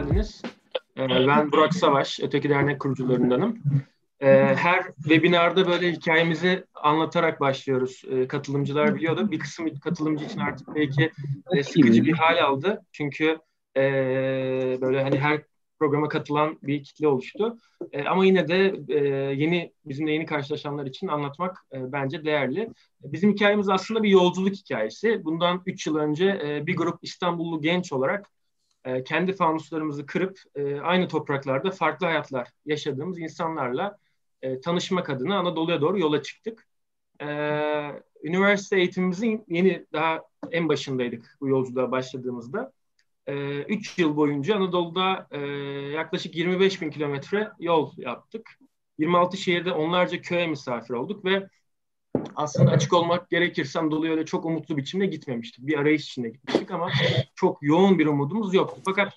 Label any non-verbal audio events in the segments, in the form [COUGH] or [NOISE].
geldiniz. Ee, ben Burak Savaş, Öteki Dernek kurucularındanım. Ee, her webinarda böyle hikayemizi anlatarak başlıyoruz. Ee, katılımcılar biliyordu. Bir kısım katılımcı için artık belki e, sıkıcı bir hal aldı. Çünkü e, böyle hani her programa katılan bir kitle oluştu. E, ama yine de e, yeni bizimle yeni karşılaşanlar için anlatmak e, bence değerli. Bizim hikayemiz aslında bir yolculuk hikayesi. Bundan 3 yıl önce e, bir grup İstanbullu genç olarak e, kendi fanuslarımızı kırıp e, aynı topraklarda farklı hayatlar yaşadığımız insanlarla e, tanışmak adına Anadolu'ya doğru yola çıktık. Üniversite eğitimimizin yeni daha en başındaydık bu yolculuğa başladığımızda. 3 yıl boyunca Anadolu'da yaklaşık 25 bin kilometre yol yaptık. 26 şehirde onlarca köye misafir olduk ve aslında açık olmak gerekirse Anadolu'ya öyle çok umutlu biçimde gitmemiştik. Bir arayış içinde gitmiştik ama çok yoğun bir umudumuz yoktu. Fakat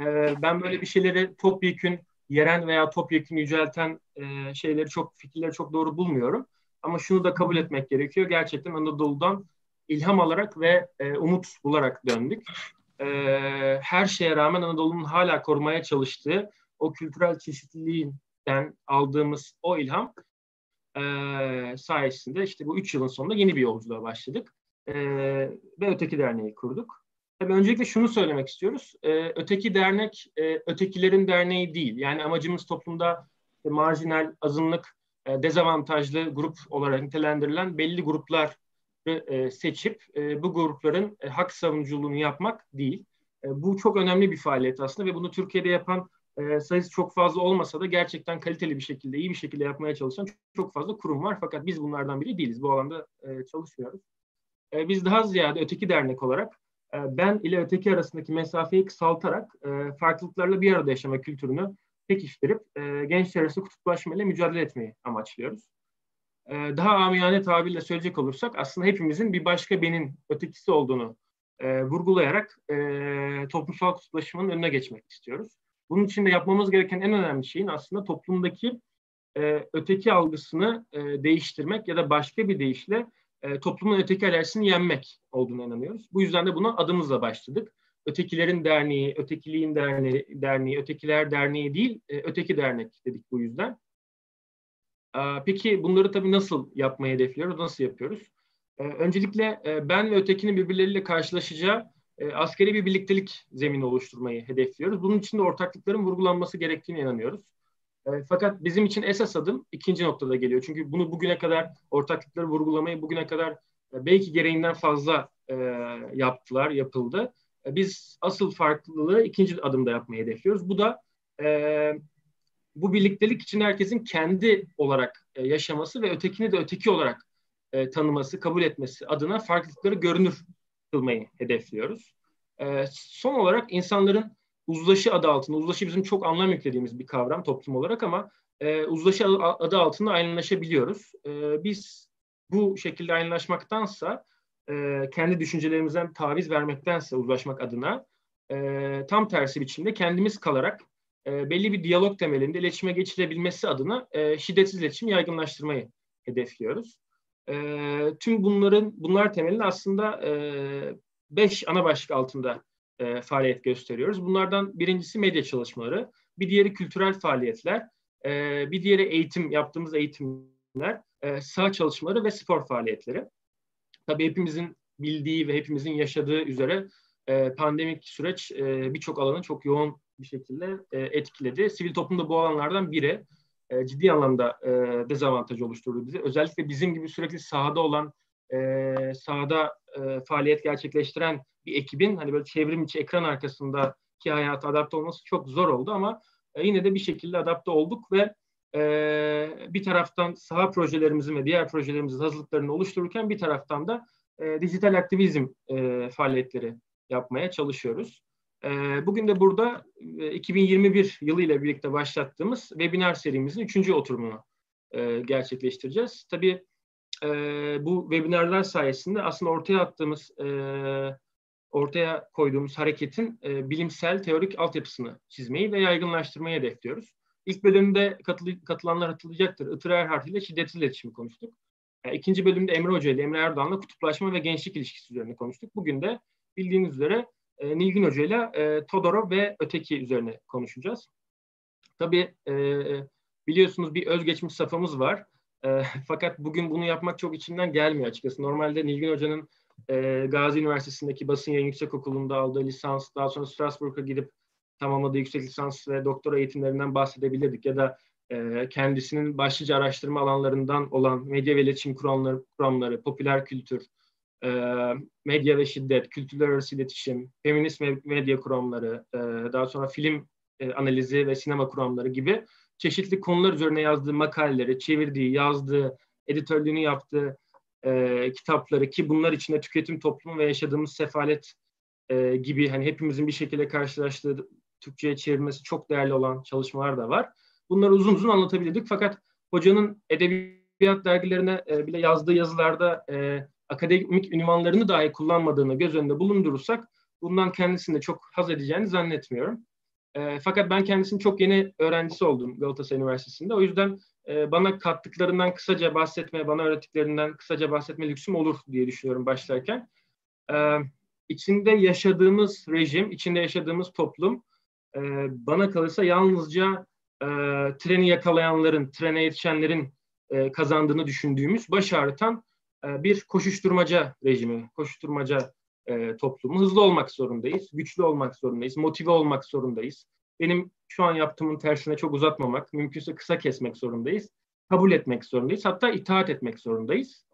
e, ben böyle bir şeyleri topyekün yeren veya topyekün yücelten e, şeyleri çok fikirleri çok doğru bulmuyorum. Ama şunu da kabul etmek gerekiyor. Gerçekten Anadolu'dan ilham alarak ve e, umut bularak döndük e, her şeye rağmen Anadolu'nun hala korumaya çalıştığı o kültürel çeşitliliğinden aldığımız o ilham e, sayesinde işte bu üç yılın sonunda yeni bir yolculuğa başladık. E, ve Öteki Derneği kurduk. Tabii öncelikle şunu söylemek istiyoruz. E, öteki dernek e, ötekilerin derneği değil. Yani amacımız toplumda e, marjinal, azınlık, e, dezavantajlı grup olarak nitelendirilen belli gruplar e, seçip e, bu grupların e, hak savunuculuğunu yapmak değil. bu çok önemli bir faaliyet aslında ve bunu Türkiye'de yapan sayısı çok fazla olmasa da gerçekten kaliteli bir şekilde, iyi bir şekilde yapmaya çalışan çok fazla kurum var. Fakat biz bunlardan biri değiliz. Bu alanda çalışmıyoruz. biz daha ziyade öteki dernek olarak ben ile öteki arasındaki mesafeyi kısaltarak farklılıklarla bir arada yaşama kültürünü pekiştirip gençler arası kutuplaşmayla mücadele etmeyi amaçlıyoruz. Daha amiyane tabirle söyleyecek olursak aslında hepimizin bir başka benin ötekisi olduğunu e, vurgulayarak e, toplumsal kutuplaşmanın önüne geçmek istiyoruz. Bunun için de yapmamız gereken en önemli şeyin aslında toplumdaki e, öteki algısını e, değiştirmek ya da başka bir deyişle e, toplumun öteki alerjisini yenmek olduğunu inanıyoruz. Bu yüzden de buna adımızla başladık. Ötekilerin Derneği, Ötekiliğin Derneği, derneği Ötekiler Derneği değil, e, Öteki Dernek dedik bu yüzden. Peki bunları tabii nasıl yapmayı hedefliyoruz, nasıl yapıyoruz? Öncelikle ben ve ötekinin birbirleriyle karşılaşacağı askeri bir birliktelik zemini oluşturmayı hedefliyoruz. Bunun için de ortaklıkların vurgulanması gerektiğine inanıyoruz. Fakat bizim için esas adım ikinci noktada geliyor. Çünkü bunu bugüne kadar ortaklıkları vurgulamayı bugüne kadar belki gereğinden fazla yaptılar, yapıldı. Biz asıl farklılığı ikinci adımda yapmayı hedefliyoruz. Bu da bu birliktelik için herkesin kendi olarak e, yaşaması ve ötekini de öteki olarak e, tanıması, kabul etmesi adına farklılıkları görünür kılmayı hedefliyoruz. E, son olarak insanların uzlaşı adı altında, uzlaşı bizim çok anlam yüklediğimiz bir kavram toplum olarak ama e, uzlaşı adı altında aynılaşabiliyoruz. E, biz bu şekilde aynılaşmaktansa e, kendi düşüncelerimizden taviz vermektense uzlaşmak adına e, tam tersi biçimde kendimiz kalarak e, belli bir diyalog temelinde iletişime geçilebilmesi adına e, şiddetsiz iletişim yaygınlaştırmayı hedefliyoruz. E, tüm bunların bunlar temelinde aslında e, beş ana başlık altında e, faaliyet gösteriyoruz. Bunlardan birincisi medya çalışmaları, bir diğeri kültürel faaliyetler, e, bir diğeri eğitim, yaptığımız eğitimler, e, saha çalışmaları ve spor faaliyetleri. Tabii hepimizin bildiği ve hepimizin yaşadığı üzere e, pandemik süreç e, birçok alanı çok yoğun bir şekilde e, etkiledi. Sivil toplumda bu alanlardan biri e, ciddi anlamda e, dezavantaj oluşturdu bize. Özellikle bizim gibi sürekli sahada olan, e, sahada e, faaliyet gerçekleştiren bir ekibin hani böyle çevrim içi ekran arkasındaki hayata adapte olması çok zor oldu ama e, yine de bir şekilde adapte olduk ve e, bir taraftan saha projelerimizin ve diğer projelerimizin hazırlıklarını oluştururken bir taraftan da e, dijital aktivizm e, faaliyetleri yapmaya çalışıyoruz. Ee, bugün de burada 2021 yılı ile birlikte başlattığımız webinar serimizin üçüncü oturumunu e, gerçekleştireceğiz. Tabii e, bu webinarlar sayesinde aslında ortaya attığımız, e, ortaya koyduğumuz hareketin bilimsel, teorik altyapısını çizmeyi ve yaygınlaştırmayı hedefliyoruz. İlk bölümde katılanlar hatırlayacaktır. Itır Erhard ile şiddetsiz iletişimi konuştuk. İkinci bölümde Emre Hoca ile Emre Erdoğan'la kutuplaşma ve gençlik ilişkisi üzerine konuştuk. Bugün de bildiğiniz üzere e, Nilgün Hoca ile Todorov ve öteki üzerine konuşacağız. Tabii e, biliyorsunuz bir özgeçmiş safhamız var. E, [LAUGHS] fakat bugün bunu yapmak çok içinden gelmiyor açıkçası. Normalde Nilgün Hoca'nın e, Gazi Üniversitesi'ndeki basın yayın yüksek okulunda aldığı lisans, daha sonra Strasbourg'a gidip tamamladığı yüksek lisans ve doktora eğitimlerinden bahsedebilirdik. Ya da e, kendisinin başlıca araştırma alanlarından olan medya ve iletişim kuramları, kuramları popüler kültür, e, medya ve şiddet, kültürler arası iletişim, feminist medya kuramları, e, daha sonra film e, analizi ve sinema kuramları gibi çeşitli konular üzerine yazdığı makaleleri, çevirdiği, yazdığı, editörlüğünü yaptığı e, kitapları ki bunlar içinde tüketim toplumu ve yaşadığımız sefalet e, gibi hani hepimizin bir şekilde karşılaştığı Türkçe'ye çevirmesi çok değerli olan çalışmalar da var. Bunları uzun uzun anlatabilirdik fakat hocanın edebiyat dergilerine e, bile yazdığı yazılarda e, akademik ünvanlarını dahi kullanmadığını göz önünde bulundurursak bundan kendisinde çok haz edeceğini zannetmiyorum. E, fakat ben kendisinin çok yeni öğrencisi oldum Galatasaray Üniversitesi'nde. O yüzden e, bana kattıklarından kısaca bahsetmeye, bana öğrettiklerinden kısaca bahsetme lüksüm olur diye düşünüyorum başlarken. E, içinde yaşadığımız rejim, içinde yaşadığımız toplum e, bana kalırsa yalnızca e, treni yakalayanların, trene yetişenlerin e, kazandığını düşündüğümüz baş ağrıtan bir koşuşturmaca rejimi, koşuşturmaca e, toplumu. Hızlı olmak zorundayız, güçlü olmak zorundayız, motive olmak zorundayız. Benim şu an yaptığımın tersine çok uzatmamak, mümkünse kısa kesmek zorundayız. Kabul etmek zorundayız, hatta itaat etmek zorundayız.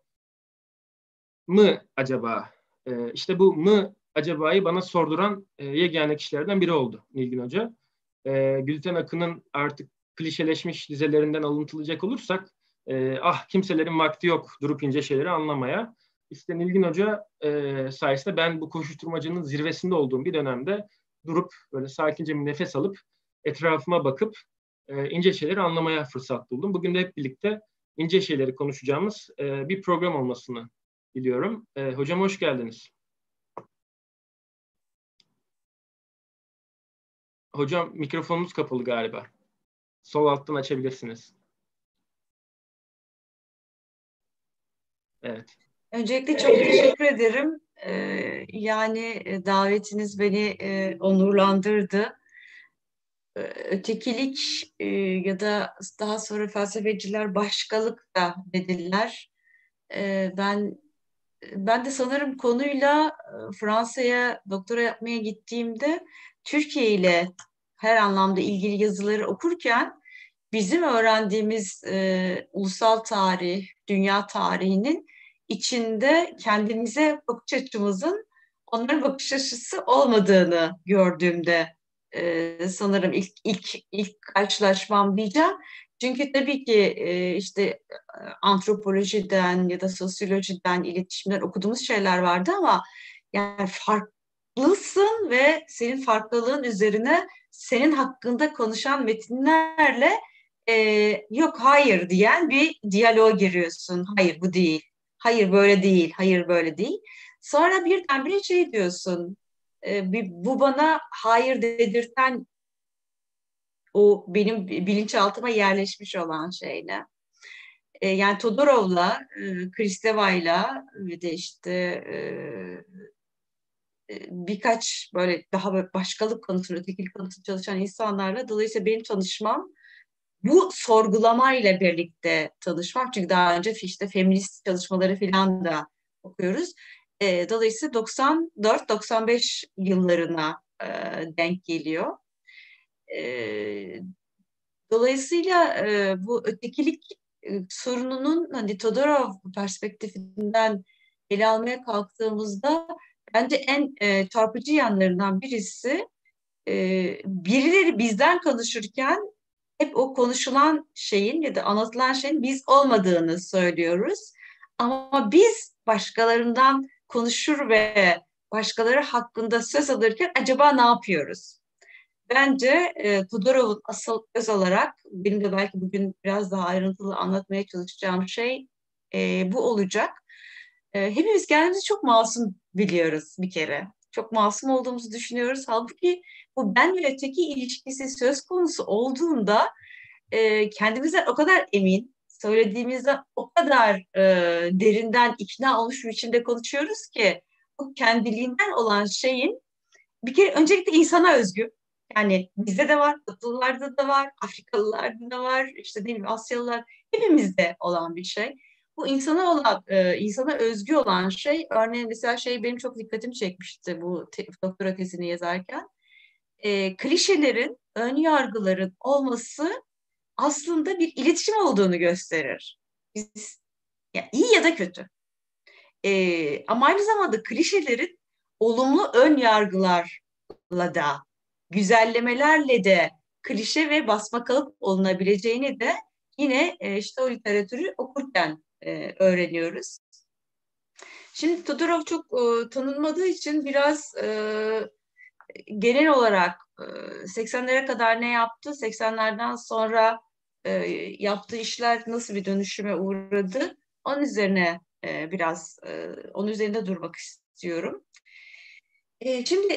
Mı acaba? E, işte bu mı acabayı bana sorduran e, yegane kişilerden biri oldu Nilgün Hoca. E, Gülten Akın'ın artık klişeleşmiş dizelerinden alıntılacak olursak e, ah kimselerin vakti yok durup ince şeyleri anlamaya. İşte Nilgün Hoca e, sayesinde ben bu koşuşturmacının zirvesinde olduğum bir dönemde durup böyle sakince bir nefes alıp etrafıma bakıp e, ince şeyleri anlamaya fırsat buldum. Bugün de hep birlikte ince şeyleri konuşacağımız e, bir program olmasını diliyorum. E, hocam hoş geldiniz. Hocam mikrofonunuz kapalı galiba. Sol alttan açabilirsiniz. Evet. Öncelikle çok teşekkür ederim. Ee, yani e, davetiniz beni e, onurlandırdı. Ee, ötekilik e, ya da daha sonra felsefeciler başkalık da dediler. Ee, ben ben de sanırım konuyla e, Fransa'ya doktora yapmaya gittiğimde Türkiye ile her anlamda ilgili yazıları okurken bizim öğrendiğimiz e, ulusal tarih, dünya tarihinin içinde kendimize bakış açımızın onların bakış açısı olmadığını gördüğümde e, sanırım ilk ilk ilk karşılaşmam diyeceğim. Çünkü tabii ki e, işte e, antropolojiden ya da sosyolojiden, iletişimden okuduğumuz şeyler vardı ama yani farklısın ve senin farklılığın üzerine senin hakkında konuşan metinlerle e, yok hayır diyen bir diyaloğa giriyorsun. Hayır bu değil hayır böyle değil, hayır böyle değil. Sonra birdenbire şey diyorsun, e, bu bana hayır dedirten o benim bilinçaltıma yerleşmiş olan şeyle. E, yani Todorov'la, e, Kristeva'yla ve de işte e, birkaç böyle daha böyle başkalık konusunda, ötekilik konusunda çalışan insanlarla dolayısıyla benim tanışmam bu sorgulamayla birlikte tanışmam. Çünkü daha önce işte feminist çalışmaları falan da okuyoruz. E, dolayısıyla 94-95 yıllarına e, denk geliyor. E, dolayısıyla e, bu ötekilik e, sorununun hani Todorov perspektifinden ele almaya kalktığımızda bence en e, çarpıcı yanlarından birisi e, birileri bizden konuşurken hep o konuşulan şeyin ya da anlatılan şeyin biz olmadığını söylüyoruz. Ama biz başkalarından konuşur ve başkaları hakkında söz alırken acaba ne yapıyoruz? Bence e, Todorov'un asıl öz olarak benim de belki bugün biraz daha ayrıntılı anlatmaya çalışacağım şey e, bu olacak. E, hepimiz kendimizi çok masum biliyoruz bir kere. Çok masum olduğumuzu düşünüyoruz. Halbuki bu ben ve öteki ilişkisi söz konusu olduğunda e, kendimizden o kadar emin, söylediğimizde o kadar e, derinden ikna olmuş bir biçimde konuşuyoruz ki bu kendiliğinden olan şeyin bir kere öncelikle insana özgü. Yani bizde de var, Batılılarda da var, Afrikalılarda da var, işte ne bileyim Asyalılar, hepimizde olan bir şey. Bu insana olan, e, insana özgü olan şey, örneğin mesela şey benim çok dikkatimi çekmişti bu te, doktora tezini yazarken. E, klişelerin, ön yargıların olması aslında bir iletişim olduğunu gösterir. Biz, ya iyi ya da kötü. E, ama aynı zamanda klişelerin olumlu ön yargılarla da, güzellemelerle de klişe ve basma kalıp olunabileceğini de yine e, işte o literatürü okurken e, öğreniyoruz. Şimdi Todorov çok e, tanınmadığı için biraz e, genel olarak e, 80'lere kadar ne yaptı, 80'lerden sonra yaptığı işler nasıl bir dönüşüme uğradı, onun üzerine biraz onun üzerinde durmak istiyorum. Şimdi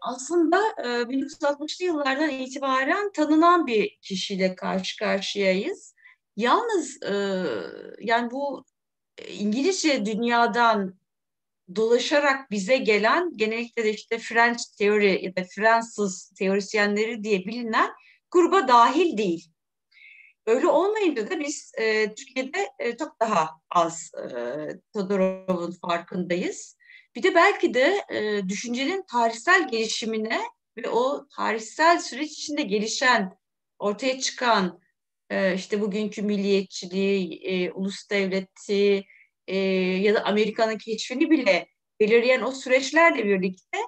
aslında e, 1960'lı yıllardan itibaren tanınan bir kişiyle karşı karşıyayız. Yalnız yani bu İngilizce dünyadan dolaşarak bize gelen genellikle de işte French teori ya da Fransız teorisyenleri diye bilinen gruba dahil değil. Öyle olmayınca da biz e, Türkiye'de e, çok daha az e, Todorov'un farkındayız. Bir de belki de e, düşüncenin tarihsel gelişimine ve o tarihsel süreç içinde gelişen, ortaya çıkan e, işte bugünkü milliyetçiliği, e, ulus devleti e, ya da Amerika'nın keşfini bile belirleyen o süreçlerle birlikte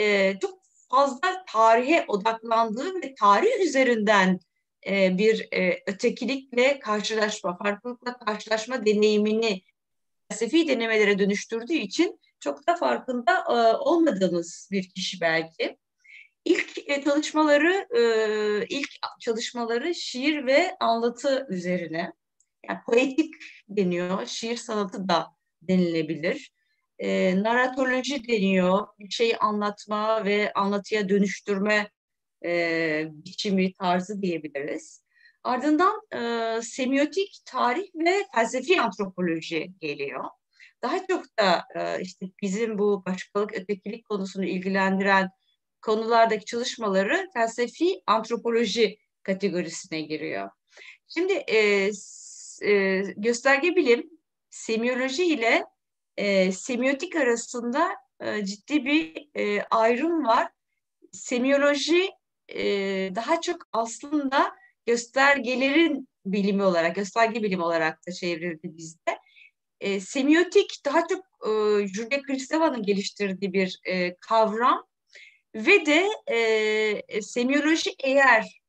e, çok fazla tarihe odaklandığı ve tarih üzerinden e, bir e, ötekilikle karşılaşma, farklılıkla karşılaşma deneyimini felsefi denemelere dönüştürdüğü için çok da farkında e, olmadığımız bir kişi belki. İlk e, çalışmaları e, ilk çalışmaları şiir ve anlatı üzerine. Yani poetik deniyor, şiir sanatı da denilebilir. E, naratoloji deniyor, bir şeyi anlatma ve anlatıya dönüştürme e, biçimi, tarzı diyebiliriz. Ardından e, semiotik, tarih ve felsefi antropoloji geliyor. Daha çok da e, işte bizim bu başkalık, ötekilik konusunu ilgilendiren konulardaki çalışmaları felsefi antropoloji kategorisine giriyor. Şimdi e, e, gösterge bilim semiyoloji ile e, semiotik arasında e, ciddi bir e, ayrım var. Semiyoloji e, daha çok aslında göstergelerin bilimi olarak, gösterge bilimi olarak da çevrildi bizde. E, semiotik daha çok e, Julia Kristeva'nın geliştirdiği bir e, kavram ve de e, semiyoloji eğer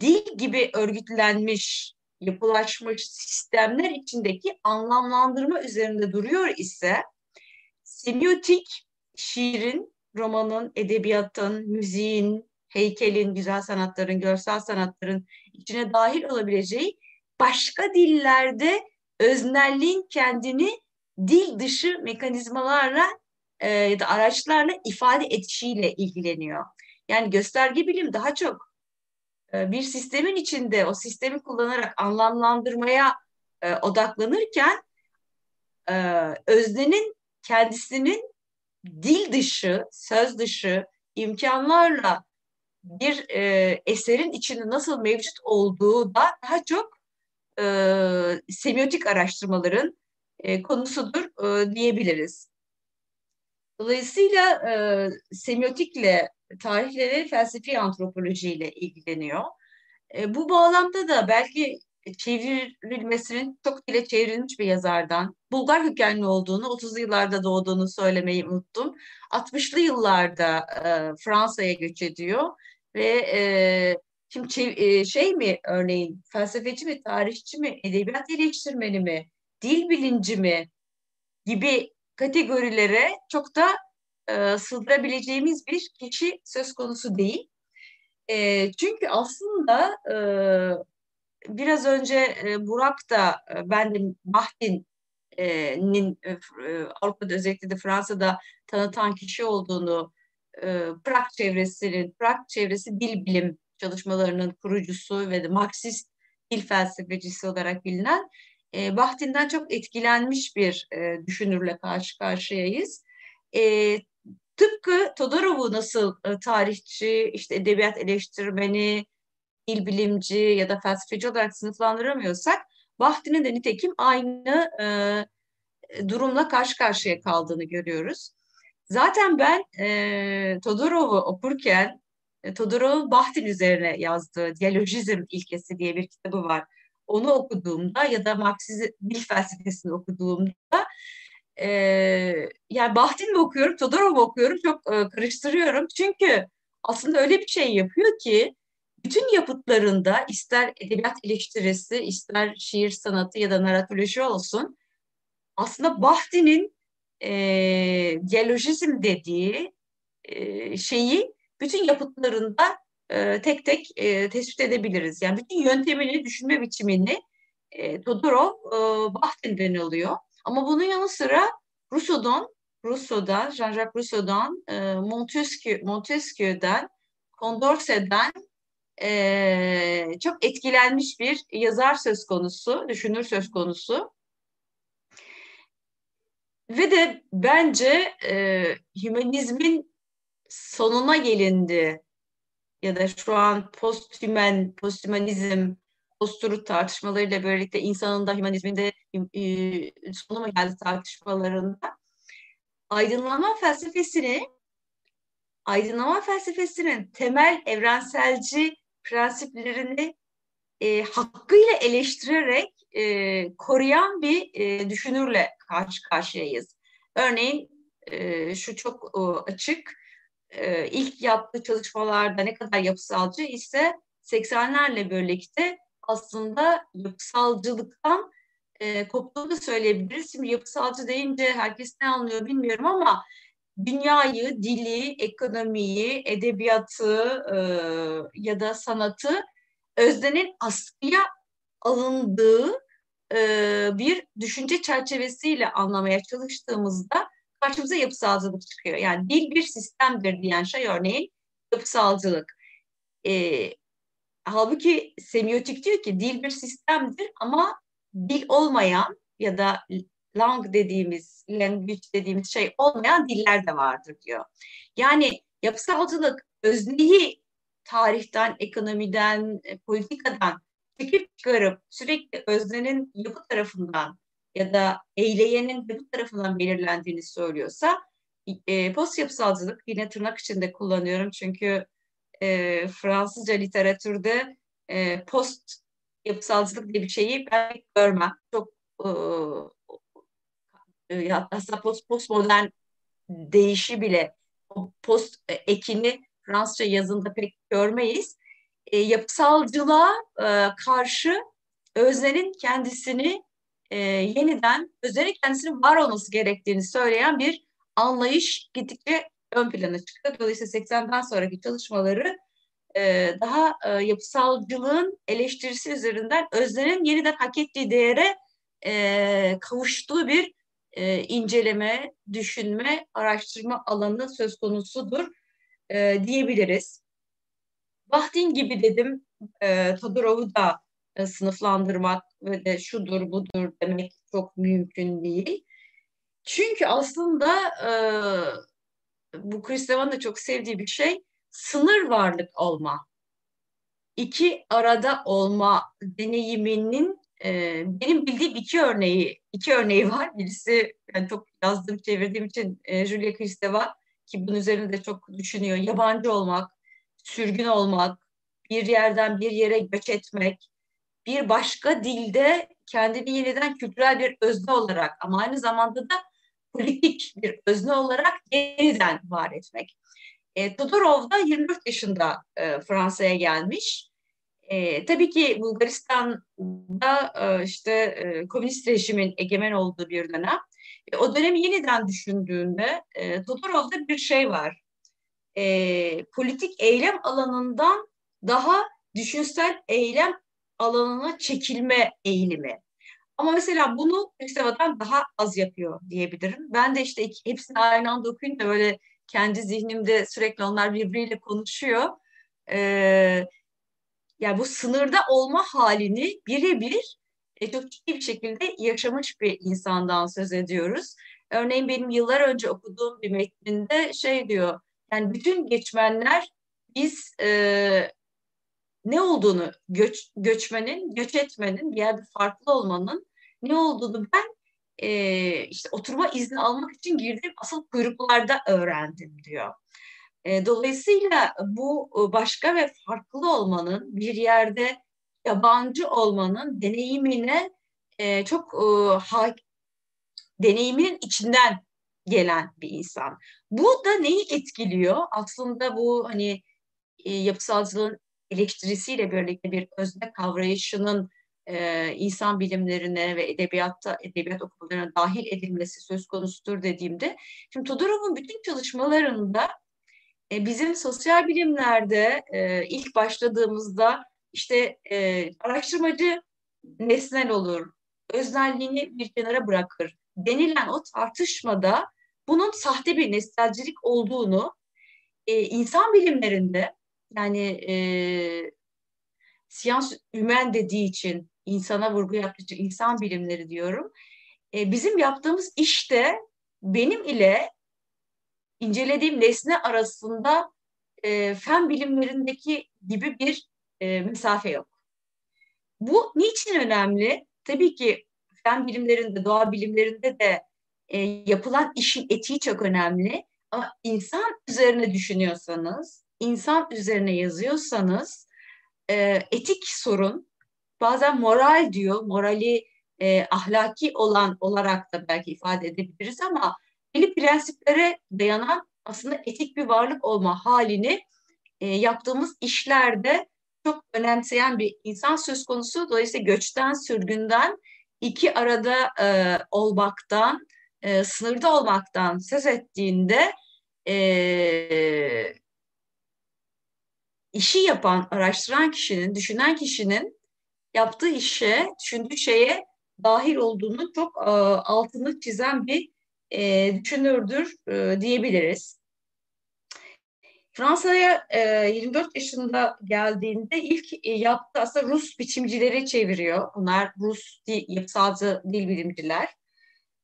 dil gibi örgütlenmiş, yapılaşmış sistemler içindeki anlamlandırma üzerinde duruyor ise semiotik şiirin, romanın, edebiyatın, müziğin, heykelin, güzel sanatların, görsel sanatların içine dahil olabileceği başka dillerde öznelliğin kendini dil dışı mekanizmalarla e, ya da araçlarla ifade edişiyle ilgileniyor. Yani gösterge bilim daha çok bir sistemin içinde o sistemi kullanarak anlamlandırmaya e, odaklanırken e, öznenin kendisinin dil dışı, söz dışı imkanlarla bir e, eserin içinde nasıl mevcut olduğu da daha çok e, semiotik araştırmaların e, konusudur e, diyebiliriz. Dolayısıyla e, semiotikle, tarihle felsefi antropolojiyle ilgileniyor. E, bu bağlamda da belki çevrilmesinin çok dile çevrilmiş bir yazardan, Bulgar kökenli olduğunu, 30'lu yıllarda doğduğunu söylemeyi unuttum. 60'lı yıllarda e, Fransa'ya göç ediyor ve e, şimdi e, şey mi örneğin felsefeci mi, tarihçi mi, edebiyat eleştirmeni mi, dil bilinci mi gibi kategorilere çok da e, sığdırabileceğimiz bir kişi söz konusu değil. E, çünkü aslında e, biraz önce e, Burak da e, ben de Bahtin'in e, e, Avrupa'da özellikle de Fransa'da tanıtan kişi olduğunu e, Prag çevresinin, Prag çevresi dil bilim çalışmalarının kurucusu ve de Marksist dil felsefecisi olarak bilinen e, Bahtin'den çok etkilenmiş bir e, düşünürle karşı karşıyayız. E, tıpkı Todorov'u nasıl e, tarihçi, işte edebiyat eleştirmeni, dil bilimci ya da felsefeci olarak sınıflandıramıyorsak Bahti'nin de nitekim aynı e, durumla karşı karşıya kaldığını görüyoruz. Zaten ben e, Todorov'u okurken e, Todorov Bahtin üzerine yazdığı Diyalojizm ilkesi diye bir kitabı var. Onu okuduğumda ya da Marksizm dil felsefesini okuduğumda e, yani Bahtin mi okuyorum, Todorov mu okuyorum çok e, karıştırıyorum. Çünkü aslında öyle bir şey yapıyor ki bütün yapıtlarında ister edebiyat eleştirisi, ister şiir sanatı ya da naratoloji olsun aslında Bahti'nin e, diyalojizm dediği e, şeyi bütün yapıtlarında e, tek tek e, tespit edebiliriz. Yani bütün yöntemini, düşünme biçimini e, Todorov e, Bahtin'den alıyor. Ama bunun yanı sıra Rousseau'dan, Rousseau'dan, Jean-Jacques Rousseau'dan, e, Montesquieu, Montesquieu'den, Condorcet'den e, çok etkilenmiş bir yazar söz konusu, düşünür söz konusu. Ve de bence e, hümanizmin sonuna gelindi ya da şu an postümen, postümanizm, posturut tartışmalarıyla birlikte insanın da hümanizmin de e, sonu mu geldi tartışmalarında aydınlanma felsefesini aydınlanma felsefesinin temel evrenselci prensiplerini e, hakkıyla eleştirerek e, koruyan bir e, düşünürle karşı karşıyayız. Örneğin e, şu çok e, açık, e, ilk yaptığı çalışmalarda ne kadar yapısalcı ise 80'lerle birlikte aslında yapısalcılıktan e, koptuğunu söyleyebiliriz. Şimdi yapısalcı deyince herkes ne anlıyor bilmiyorum ama dünyayı, dili, ekonomiyi, edebiyatı e, ya da sanatı öznenin askıya alındığı e, bir düşünce çerçevesiyle anlamaya çalıştığımızda karşımıza yapısalcılık çıkıyor. Yani dil bir sistemdir diyen şey örneğin yapısalcılık. E, halbuki semiotik diyor ki dil bir sistemdir ama dil olmayan ya da lang dediğimiz, language dediğimiz şey olmayan diller de vardır diyor. Yani yapısalcılık özneyi tarihten, ekonomiden, e, politikadan çekip çıkarıp sürekli öznenin yapı tarafından ya da eyleyenin yapı tarafından belirlendiğini söylüyorsa e, post yapısalcılık yine tırnak içinde kullanıyorum çünkü e, Fransızca literatürde e, post yapısalcılık diye bir şeyi ben görmem. Çok e, e, hatta post, postmodern değişi bile post e, ekini Fransızca yazında pek görmeyiz. E, yapısalcılığa e, karşı öznenin kendisini e, yeniden, öznenin kendisinin var olması gerektiğini söyleyen bir anlayış gittikçe ön plana çıktı. Dolayısıyla 80'den sonraki çalışmaları e, daha e, yapısalcılığın eleştirisi üzerinden öznenin yeniden hak ettiği değere e, kavuştuğu bir e, inceleme, düşünme, araştırma alanı söz konusudur e, diyebiliriz. Bahtin gibi dedim e, Todorov'u da e, sınıflandırmak ve de şudur budur demek çok mümkün değil. Çünkü aslında e, bu Kristevan da çok sevdiği bir şey sınır varlık olma. İki arada olma deneyiminin e, benim bildiğim iki örneği iki örneği var. Birisi yani çok yazdığım çevirdiğim için e, Julia Kristeva ki bunun üzerinde çok düşünüyor. Yabancı olmak, sürgün olmak, bir yerden bir yere göç etmek, bir başka dilde kendini yeniden kültürel bir özne olarak ama aynı zamanda da politik bir özne olarak yeniden var etmek. E, Todorov da 24 yaşında e, Fransa'ya gelmiş. E, tabii ki Bulgaristan'da e, işte e, komünist rejimin egemen olduğu bir dönem. E, o dönemi yeniden düşündüğünde e, Todorov'da bir şey var. E, politik eylem alanından daha düşünsel eylem alanına çekilme eğilimi. Ama mesela bunu Kristeva'dan daha az yapıyor diyebilirim. Ben de işte hepsini aynı anda okuyunca böyle kendi zihnimde sürekli onlar birbiriyle konuşuyor. Ee, yani bu sınırda olma halini birebir e, çok ciddi bir şekilde yaşamış bir insandan söz ediyoruz. Örneğin benim yıllar önce okuduğum bir metninde şey diyor, yani bütün geçmenler biz e, ne olduğunu göç, göçmenin, göç etmenin, bir yerde farklı olmanın ne olduğunu ben e, işte oturma izni almak için girdiğim asıl kuyruklarda öğrendim diyor. E, dolayısıyla bu e, başka ve farklı olmanın bir yerde yabancı olmanın deneyimine e, çok e, ha, deneyimin içinden gelen bir insan. Bu da neyi etkiliyor? Aslında bu hani e, yapısalcılığın eleştirisiyle birlikte bir özne kavrayışının e, insan bilimlerine ve edebiyatta edebiyat okullarına dahil edilmesi söz konusudur dediğimde şimdi Todorov'un bütün çalışmalarında e, bizim sosyal bilimlerde e, ilk başladığımızda işte e, araştırmacı nesnel olur, öznelliğini bir kenara bırakır denilen o tartışmada bunun sahte bir nesnelcilik olduğunu e, insan bilimlerinde yani e, siyans ümen dediği için insana vurgu yaptığı için insan bilimleri diyorum. E, bizim yaptığımız işte benim ile incelediğim nesne arasında e, fen bilimlerindeki gibi bir e, mesafe yok. Bu niçin önemli? Tabii ki fen bilimlerinde, doğa bilimlerinde de e, yapılan işin etiği çok önemli. Ama insan üzerine düşünüyorsanız, insan üzerine yazıyorsanız e, etik sorun bazen moral diyor, morali e, ahlaki olan olarak da belki ifade edebiliriz ama belli prensiplere dayanan aslında etik bir varlık olma halini e, yaptığımız işlerde çok önemseyen bir insan söz konusu. Dolayısıyla göçten, sürgünden, iki arada e, olmaktan, e, sınırda olmaktan söz ettiğinde e, işi yapan, araştıran kişinin, düşünen kişinin yaptığı işe, düşündüğü şeye dahil olduğunu çok e, altını çizen bir e, düşünürdür e, diyebiliriz. Fransa'ya e, 24 yaşında geldiğinde ilk e, yaptığı aslında Rus biçimcileri çeviriyor. Bunlar Rus dil, yapısalcı dil bilimciler.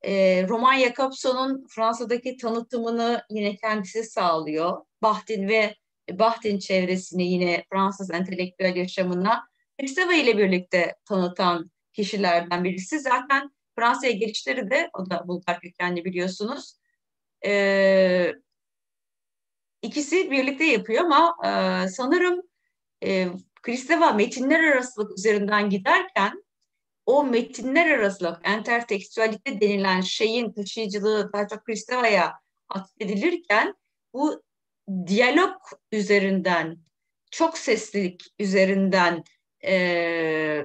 E, Roman Jakobson'un Fransa'daki tanıtımını yine kendisi sağlıyor. Bahtin ve Bahtin çevresini yine Fransız entelektüel yaşamına Kristeva ile birlikte tanıtan kişilerden birisi. Zaten Fransa'ya gelişleri de, o da Bulgar kökenli biliyorsunuz. E, ikisi birlikte yapıyor ama e, sanırım e, Kristeva metinler arasılık üzerinden giderken o metinler arasılık, entertekstüalite denilen şeyin taşıyıcılığı daha çok Kristeva'ya atfedilirken bu diyalog üzerinden, çok seslilik üzerinden e,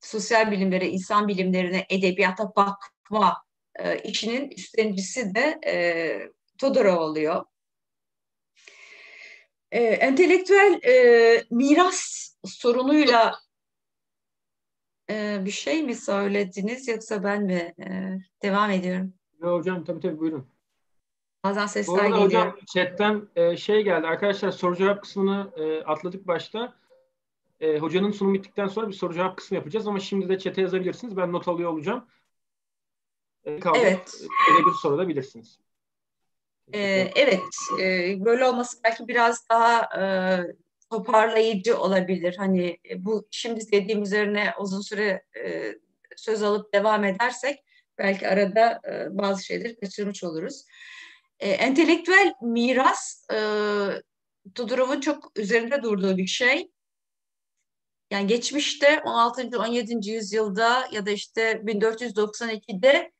sosyal bilimlere, insan bilimlerine, edebiyata bakma e, işinin üstlenicisi de e, Todorov oluyor. E, entelektüel e, miras sorunuyla e, bir şey mi söylediniz yoksa ben mi e, devam ediyorum? Ya hocam tabii tabii buyurun. Bazen sesler geliyor. hocam chatten e, şey geldi. Arkadaşlar soru cevap kısmını e, atladık başta. E, hocanın sunum bittikten sonra bir soru cevap kısmı yapacağız ama şimdi de chat'e yazabilirsiniz. Ben not alıyor olacağım. E, kaldı. Evet. Öyle bir soru da bilirsiniz. Ee, evet, e, böyle olması belki biraz daha e, toparlayıcı olabilir. Hani e, bu şimdi dediğim üzerine uzun süre e, söz alıp devam edersek belki arada e, bazı şeyleri kaçırmış oluruz. E, entelektüel miras e, Todorov'un çok üzerinde durduğu bir şey. Yani geçmişte 16. 17. yüzyılda ya da işte 1492'de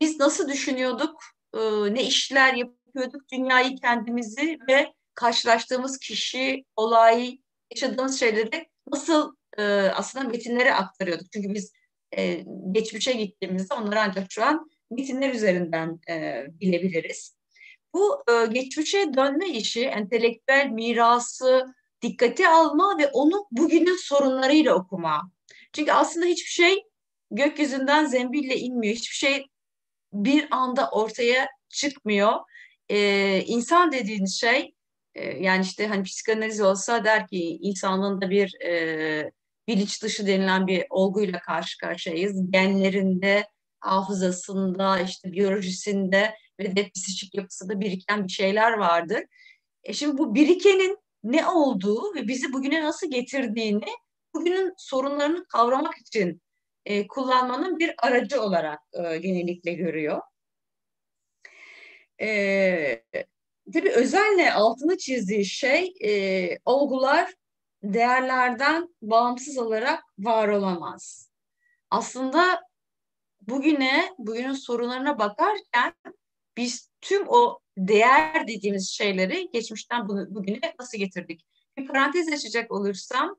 biz nasıl düşünüyorduk, e, ne işler yapıyorduk, dünyayı kendimizi ve karşılaştığımız kişi, olay, yaşadığımız şeyleri nasıl e, aslında metinlere aktarıyorduk. Çünkü biz e, geçmişe gittiğimizde onları ancak şu an metinler üzerinden e, bilebiliriz. Bu e, geçmişe dönme işi, entelektüel mirası dikkate alma ve onu bugünün sorunlarıyla okuma. Çünkü aslında hiçbir şey gökyüzünden zembille inmiyor. Hiçbir şey bir anda ortaya çıkmıyor. Ee, insan dediğiniz şey e, yani işte hani psikanaliz olsa der ki insanlığın da bir e, bilinç dışı denilen bir olguyla karşı karşıyayız. Genlerinde hafızasında, işte biyolojisinde ve de psikik yapısında biriken bir şeyler vardır. E şimdi bu birikenin ne olduğu ve bizi bugüne nasıl getirdiğini bugünün sorunlarını kavramak için e, kullanmanın bir aracı olarak e, genellikle görüyor. E, tabii özenle altını çizdiği şey e, olgular değerlerden bağımsız olarak var olamaz. Aslında bugüne, bugünün sorunlarına bakarken biz tüm o değer dediğimiz şeyleri geçmişten bugüne nasıl getirdik? Bir parantez açacak olursam,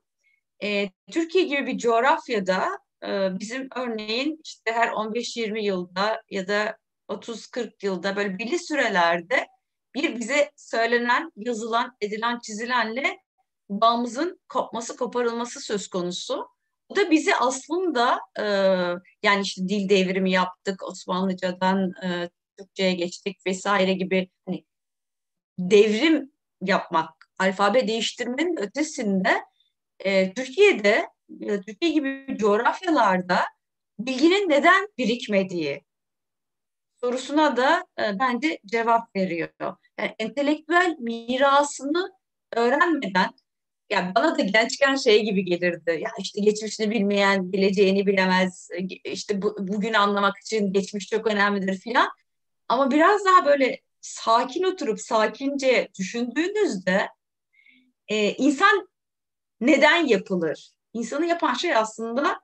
e, Türkiye gibi bir coğrafyada e, bizim örneğin işte her 15-20 yılda ya da 30-40 yılda böyle belli sürelerde bir bize söylenen, yazılan, edilen, çizilenle bağımızın kopması, koparılması söz konusu. Bu da bizi aslında e, yani işte dil devrimi yaptık, Osmanlıcadan e, Türkçe'ye geçtik vesaire gibi hani devrim yapmak, alfabe değiştirmenin ötesinde e, Türkiye'de, e, Türkiye gibi coğrafyalarda bilginin neden birikmediği sorusuna da e, bence cevap veriyor. Yani entelektüel mirasını öğrenmeden yani bana da gençken şey gibi gelirdi. Ya işte geçmişini bilmeyen geleceğini bilemez. İşte bu, bugün anlamak için geçmiş çok önemlidir filan. Ama biraz daha böyle sakin oturup sakince düşündüğünüzde e, insan neden yapılır? İnsanı yapan şey aslında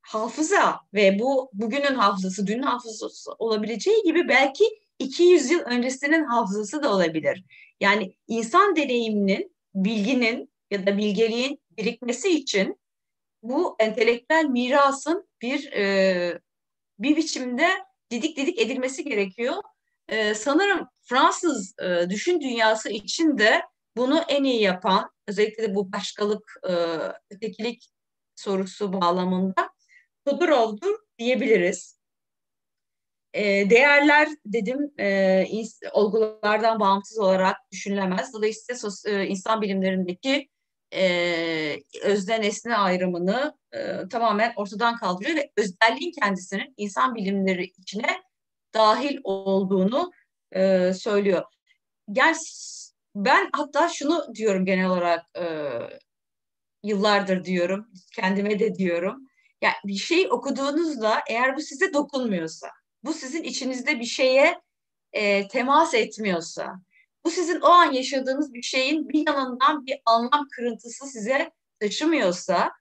hafıza ve bu bugünün hafızası, dünün hafızası olabileceği gibi belki 200 yıl öncesinin hafızası da olabilir. Yani insan deneyiminin, bilginin ya da bilgeliğin birikmesi için bu entelektüel mirasın bir e, bir biçimde didik didik edilmesi gerekiyor. E, sanırım Fransız e, düşün dünyası için de bunu en iyi yapan, özellikle de bu başkalık, e, ötekilik sorusu bağlamında Todorov'dur diyebiliriz. E, değerler dedim e, olgulardan bağımsız olarak düşünülemez. Dolayısıyla e, insan bilimlerindeki e, özne nesne ayrımını e, tamamen ortadan kaldırıyor ve özelliğin kendisinin insan bilimleri içine dahil olduğunu e, söylüyor. Yani ben hatta şunu diyorum genel olarak e, yıllardır diyorum, kendime de diyorum. Yani bir şey okuduğunuzda eğer bu size dokunmuyorsa, bu sizin içinizde bir şeye e, temas etmiyorsa, bu sizin o an yaşadığınız bir şeyin bir yanından bir anlam kırıntısı size taşımıyorsa,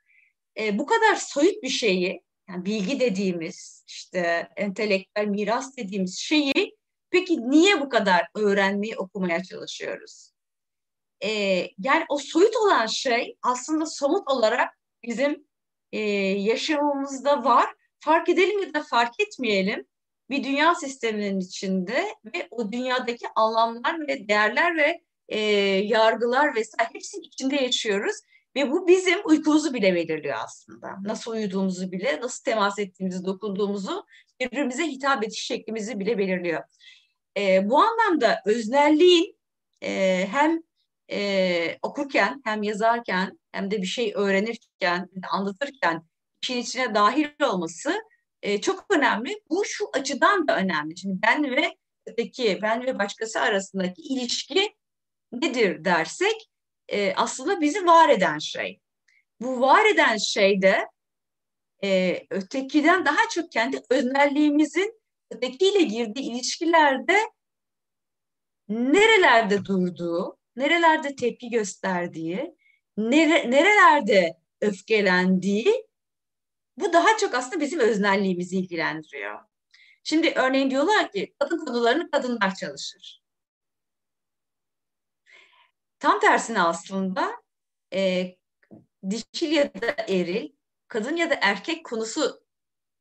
e, bu kadar soyut bir şeyi, yani bilgi dediğimiz, işte entelektüel miras dediğimiz şeyi peki niye bu kadar öğrenmeyi, okumaya çalışıyoruz? E, yani o soyut olan şey aslında somut olarak bizim e, yaşamımızda var. Fark edelim ya da fark etmeyelim bir dünya sisteminin içinde ve o dünyadaki anlamlar ve değerler ve e, yargılar vesaire hepsinin içinde yaşıyoruz. Ve bu bizim uykumuzu bile belirliyor aslında. Nasıl uyuduğumuzu bile, nasıl temas ettiğimizi, dokunduğumuzu, birbirimize hitap ediş şeklimizi bile belirliyor. E, bu anlamda öznelliğin e, hem e, okurken hem yazarken hem de bir şey öğrenirken, anlatırken işin içine dahil olması e, çok önemli. Bu şu açıdan da önemli. Şimdi ben ve öteki, ben ve başkası arasındaki ilişki nedir dersek e, aslında bizi var eden şey. Bu var eden şey de e, ötekiden daha çok kendi öznelliğimizin ötekiyle girdiği ilişkilerde nerelerde durduğu, nerelerde tepki gösterdiği, nere, nerelerde öfkelendiği bu daha çok aslında bizim öznelliğimizi ilgilendiriyor. Şimdi örneğin diyorlar ki kadın konularını kadınlar çalışır. Tam tersine aslında e, dişil ya da eril, kadın ya da erkek konusu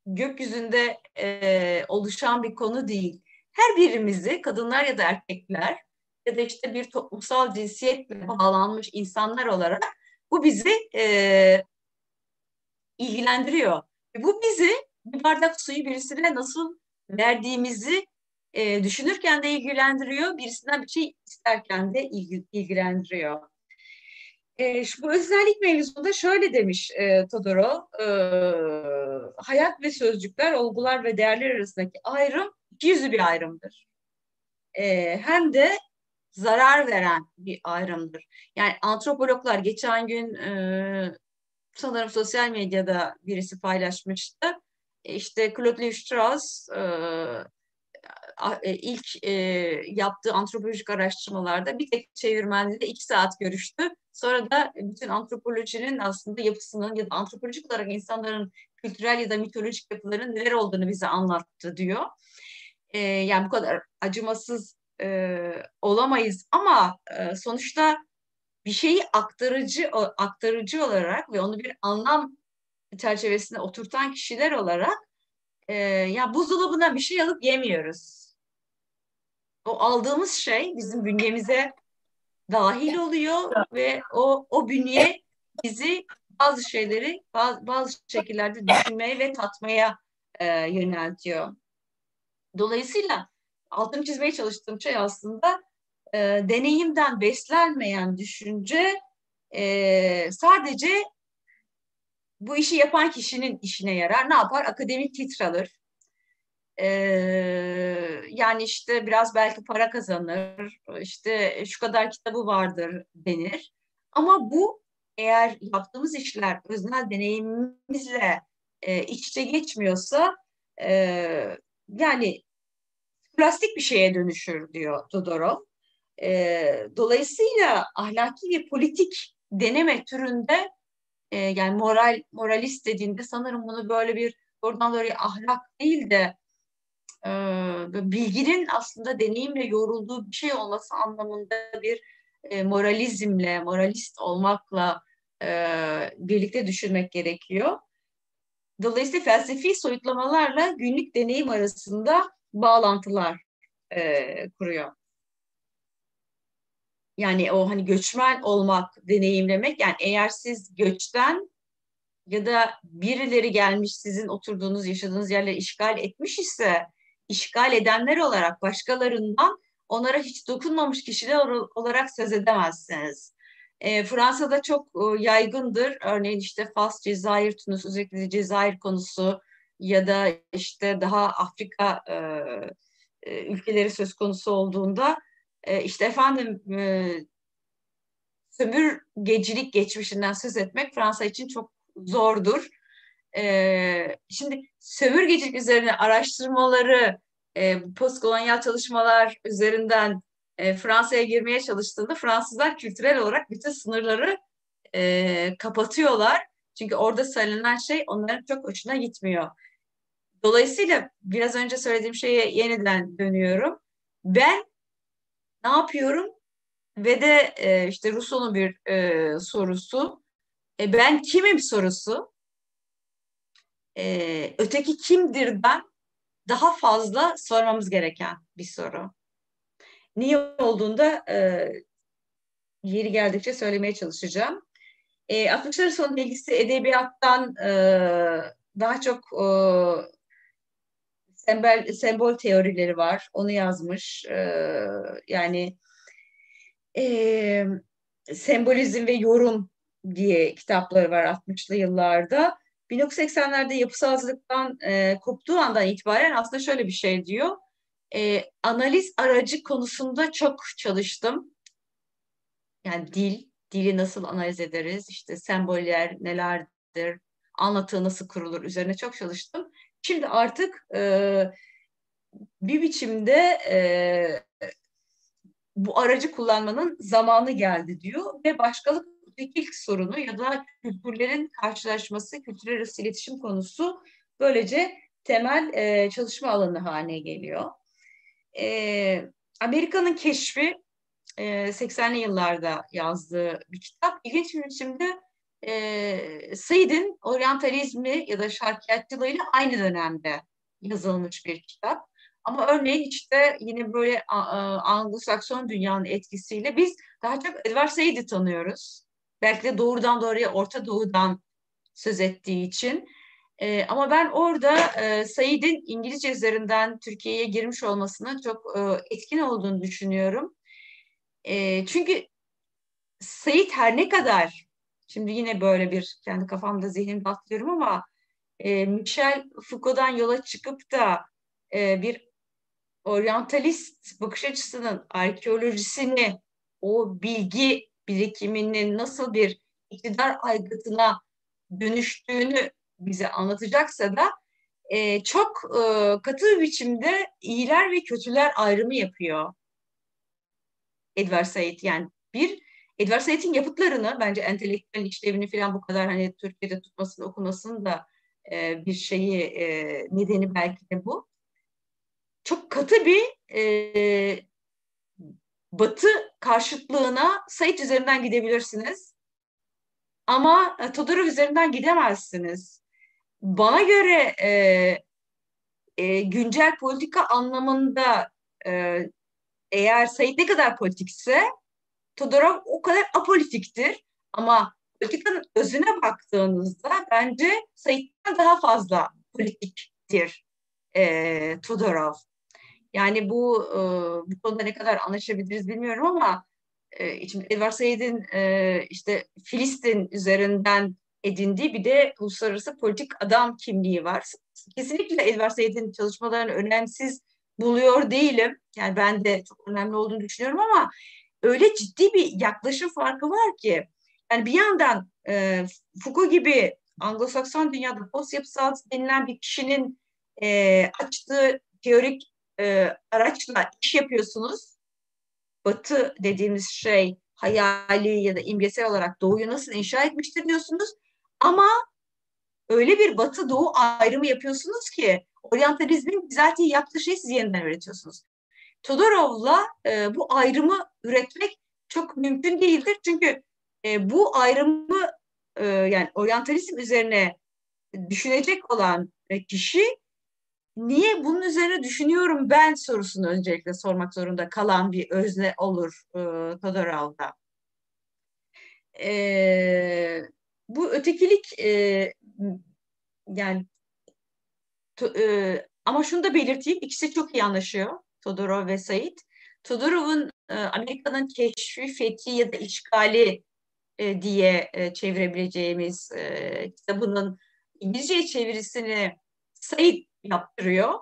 gökyüzünde e, oluşan bir konu değil. Her birimizi kadınlar ya da erkekler ya da işte bir toplumsal cinsiyetle bağlanmış insanlar olarak bu bizi e, ilgilendiriyor. Bu bizi bir bardak suyu birisine nasıl verdiğimizi e, düşünürken de ilgilendiriyor, birisinden bir şey isterken de ilgi, ilgilendiriyor. E, şu, bu özellik mevzusunda şöyle demiş e, Todorov, e, hayat ve sözcükler, olgular ve değerler arasındaki ayrım yüzü bir ayrımdır. E, hem de zarar veren bir ayrımdır. Yani antropologlar geçen gün e, sanırım sosyal medyada birisi paylaşmıştı. E, işte Claude Lévi-Strauss e, e, ilk yaptığı antropolojik araştırmalarda bir tek çevirmenle iki saat görüştü. Sonra da bütün antropolojinin aslında yapısının ya da antropolojik olarak insanların kültürel ya da mitolojik yapıların neler olduğunu bize anlattı diyor. Yani bu kadar acımasız olamayız ama sonuçta bir şeyi aktarıcı aktarıcı olarak ve onu bir anlam çerçevesine oturtan kişiler olarak e, ya buzdolabına bir şey alıp yemiyoruz. O aldığımız şey bizim bünyemize dahil oluyor ve o o bünye bizi bazı şeyleri bazı, bazı şekillerde düşünmeye ve tatmaya e, yöneltiyor. Dolayısıyla altını çizmeye çalıştığım şey aslında e, deneyimden beslenmeyen düşünce e, sadece bu işi yapan kişinin işine yarar. Ne yapar? Akademik titre alır. E, yani işte biraz belki para kazanır. İşte şu kadar kitabı vardır denir. Ama bu eğer yaptığımız işler öznel deneyimimizle e, iç içe geçmiyorsa e, yani plastik bir şeye dönüşür diyor Todorov. E, dolayısıyla ahlaki ve politik deneme türünde e, yani moral moralist dediğinde sanırım bunu böyle bir oradan doğruya ahlak değil de e, bilginin aslında deneyimle yorulduğu bir şey olması anlamında bir e, moralizmle, moralist olmakla e, birlikte düşünmek gerekiyor. Dolayısıyla felsefi soyutlamalarla günlük deneyim arasında bağlantılar e, kuruyor. Yani o hani göçmen olmak, deneyimlemek yani eğer siz göçten ya da birileri gelmiş sizin oturduğunuz, yaşadığınız yerleri işgal etmiş ise işgal edenler olarak başkalarından onlara hiç dokunmamış kişiler olarak söz edemezsiniz. E, Fransa'da çok e, yaygındır. Örneğin işte Fas, Cezayir, Tunus, özellikle Cezayir konusu ya da işte daha Afrika e, e, ülkeleri söz konusu olduğunda e, işte efendim e, sömürgecilik geçmişinden söz etmek Fransa için çok zordur. E, şimdi sömürgecilik üzerine araştırmaları e, postkolonyal çalışmalar üzerinden e, Fransa'ya girmeye çalıştığında Fransızlar kültürel olarak bütün sınırları e, kapatıyorlar. Çünkü orada söylenen şey onların çok hoşuna gitmiyor. Dolayısıyla biraz önce söylediğim şeye yeniden dönüyorum. Ben ne yapıyorum? Ve de e, işte Rousseau'nun bir e, sorusu. E, ben kimim sorusu. E, öteki kimdir ben? Daha fazla sormamız gereken bir soru. Niye olduğunda e, yeri geldikçe söylemeye çalışacağım. E, 60'ların sonu bilgisi edebiyattan e, daha çok e, sembol, sembol teorileri var. Onu yazmış. E, yani e, sembolizm ve yorum diye kitapları var 60'lı yıllarda. 1980'lerde yapısalcılıktan e, koptuğu andan itibaren aslında şöyle bir şey diyor. E, analiz aracı konusunda çok çalıştım. Yani dil, dili nasıl analiz ederiz, işte semboller nelerdir, anlatı nasıl kurulur üzerine çok çalıştım. Şimdi artık e, bir biçimde e, bu aracı kullanmanın zamanı geldi diyor ve başkalık ilk sorunu ya da kültürlerin karşılaşması, kültürel iletişim konusu böylece temel e, çalışma alanı haline geliyor. E, Amerika'nın keşfi e, 80'li yıllarda yazdığı bir kitap. İlginç bir biçimde e, Said'in oryantalizmi ya da şarkiyatçılığıyla aynı dönemde yazılmış bir kitap. Ama örneğin işte yine böyle Anglo-Sakson dünyanın etkisiyle biz daha çok Edward Said'i tanıyoruz. Belki de doğrudan doğruya Orta Doğu'dan söz ettiği için. E, ama ben orada e, Said'in İngilizce üzerinden Türkiye'ye girmiş olmasının çok e, etkin olduğunu düşünüyorum. E, çünkü Said her ne kadar şimdi yine böyle bir kendi kafamda zihnimde atlıyorum ama e, Michel Foucault'dan yola çıkıp da e, bir oryantalist bakış açısının arkeolojisini o bilgi birikiminin nasıl bir iktidar aygıtına dönüştüğünü bize anlatacaksa da e, çok e, katı bir biçimde iyiler ve kötüler ayrımı yapıyor Edward Said. Yani bir Edward Said'in yapıtlarını bence entelektüel işlevini falan bu kadar hani Türkiye'de tutmasını okumasının da e, bir şeyi e, nedeni belki de bu. Çok katı bir e, batı karşıtlığına Said üzerinden gidebilirsiniz. Ama e, Todorov üzerinden gidemezsiniz. Bana göre e, e, güncel politika anlamında e, eğer Said ne kadar politikse Todorov o kadar apolitiktir. Ama politikanın özüne baktığınızda bence Said'den daha fazla politiktir e, Todorov. Yani bu e, bu konuda ne kadar anlaşabiliriz bilmiyorum ama e, şimdi Edward Said'in e, işte Filistin üzerinden edindiği bir de uluslararası politik adam kimliği var. Kesinlikle Edward Said'in çalışmalarını önemsiz buluyor değilim. Yani ben de çok önemli olduğunu düşünüyorum ama öyle ciddi bir yaklaşım farkı var ki yani bir yandan e, Foucault gibi Anglo-Sakson dünyada post yapısal denilen bir kişinin e, açtığı teorik e, araçla iş yapıyorsunuz. Batı dediğimiz şey hayali ya da imgesel olarak doğuyu nasıl inşa etmiştir diyorsunuz. Ama öyle bir batı doğu ayrımı yapıyorsunuz ki oryantalizmin bizatihi yaptığı şeyi siz yeniden öğretiyorsunuz. Todorov'la e, bu ayrımı üretmek çok mümkün değildir. Çünkü e, bu ayrımı e, yani oryantalizm üzerine düşünecek olan e, kişi niye bunun üzerine düşünüyorum ben sorusunu öncelikle sormak zorunda kalan bir özne olur e, Todorov'da. E, bu ötekilik e, yani to, e, ama şunu da belirteyim ikisi çok iyi anlaşıyor Todorov ve Said. Todorov'un e, Amerika'nın keşfi, fethi ya da işgali e, diye e, çevirebileceğimiz e, kitabının İngilizce çevirisini Said yaptırıyor.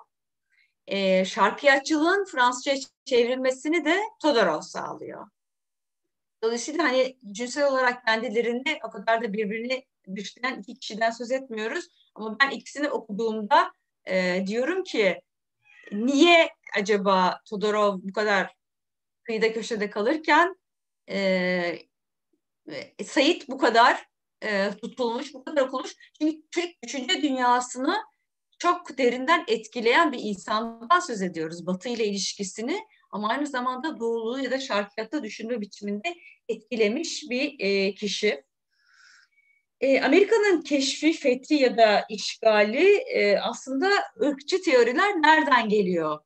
E, şarkıyatçılığın Fransızca çevrilmesini de Todorov sağlıyor. Dolayısıyla hani cinsel olarak kendilerini o kadar da birbirini düşüren iki kişiden söz etmiyoruz. Ama ben ikisini okuduğumda e, diyorum ki niye acaba Todorov bu kadar kıyıda köşede kalırken e, Sayit bu kadar e, tutulmuş, bu kadar okulmuş. Çünkü Türk düşünce dünyasını çok derinden etkileyen bir insandan söz ediyoruz. Batı ile ilişkisini ama aynı zamanda doğulu ya da şarkiyatta düşünme biçiminde etkilemiş bir e, kişi. E, Amerika'nın keşfi, fethi ya da işgali e, aslında ırkçı teoriler nereden geliyor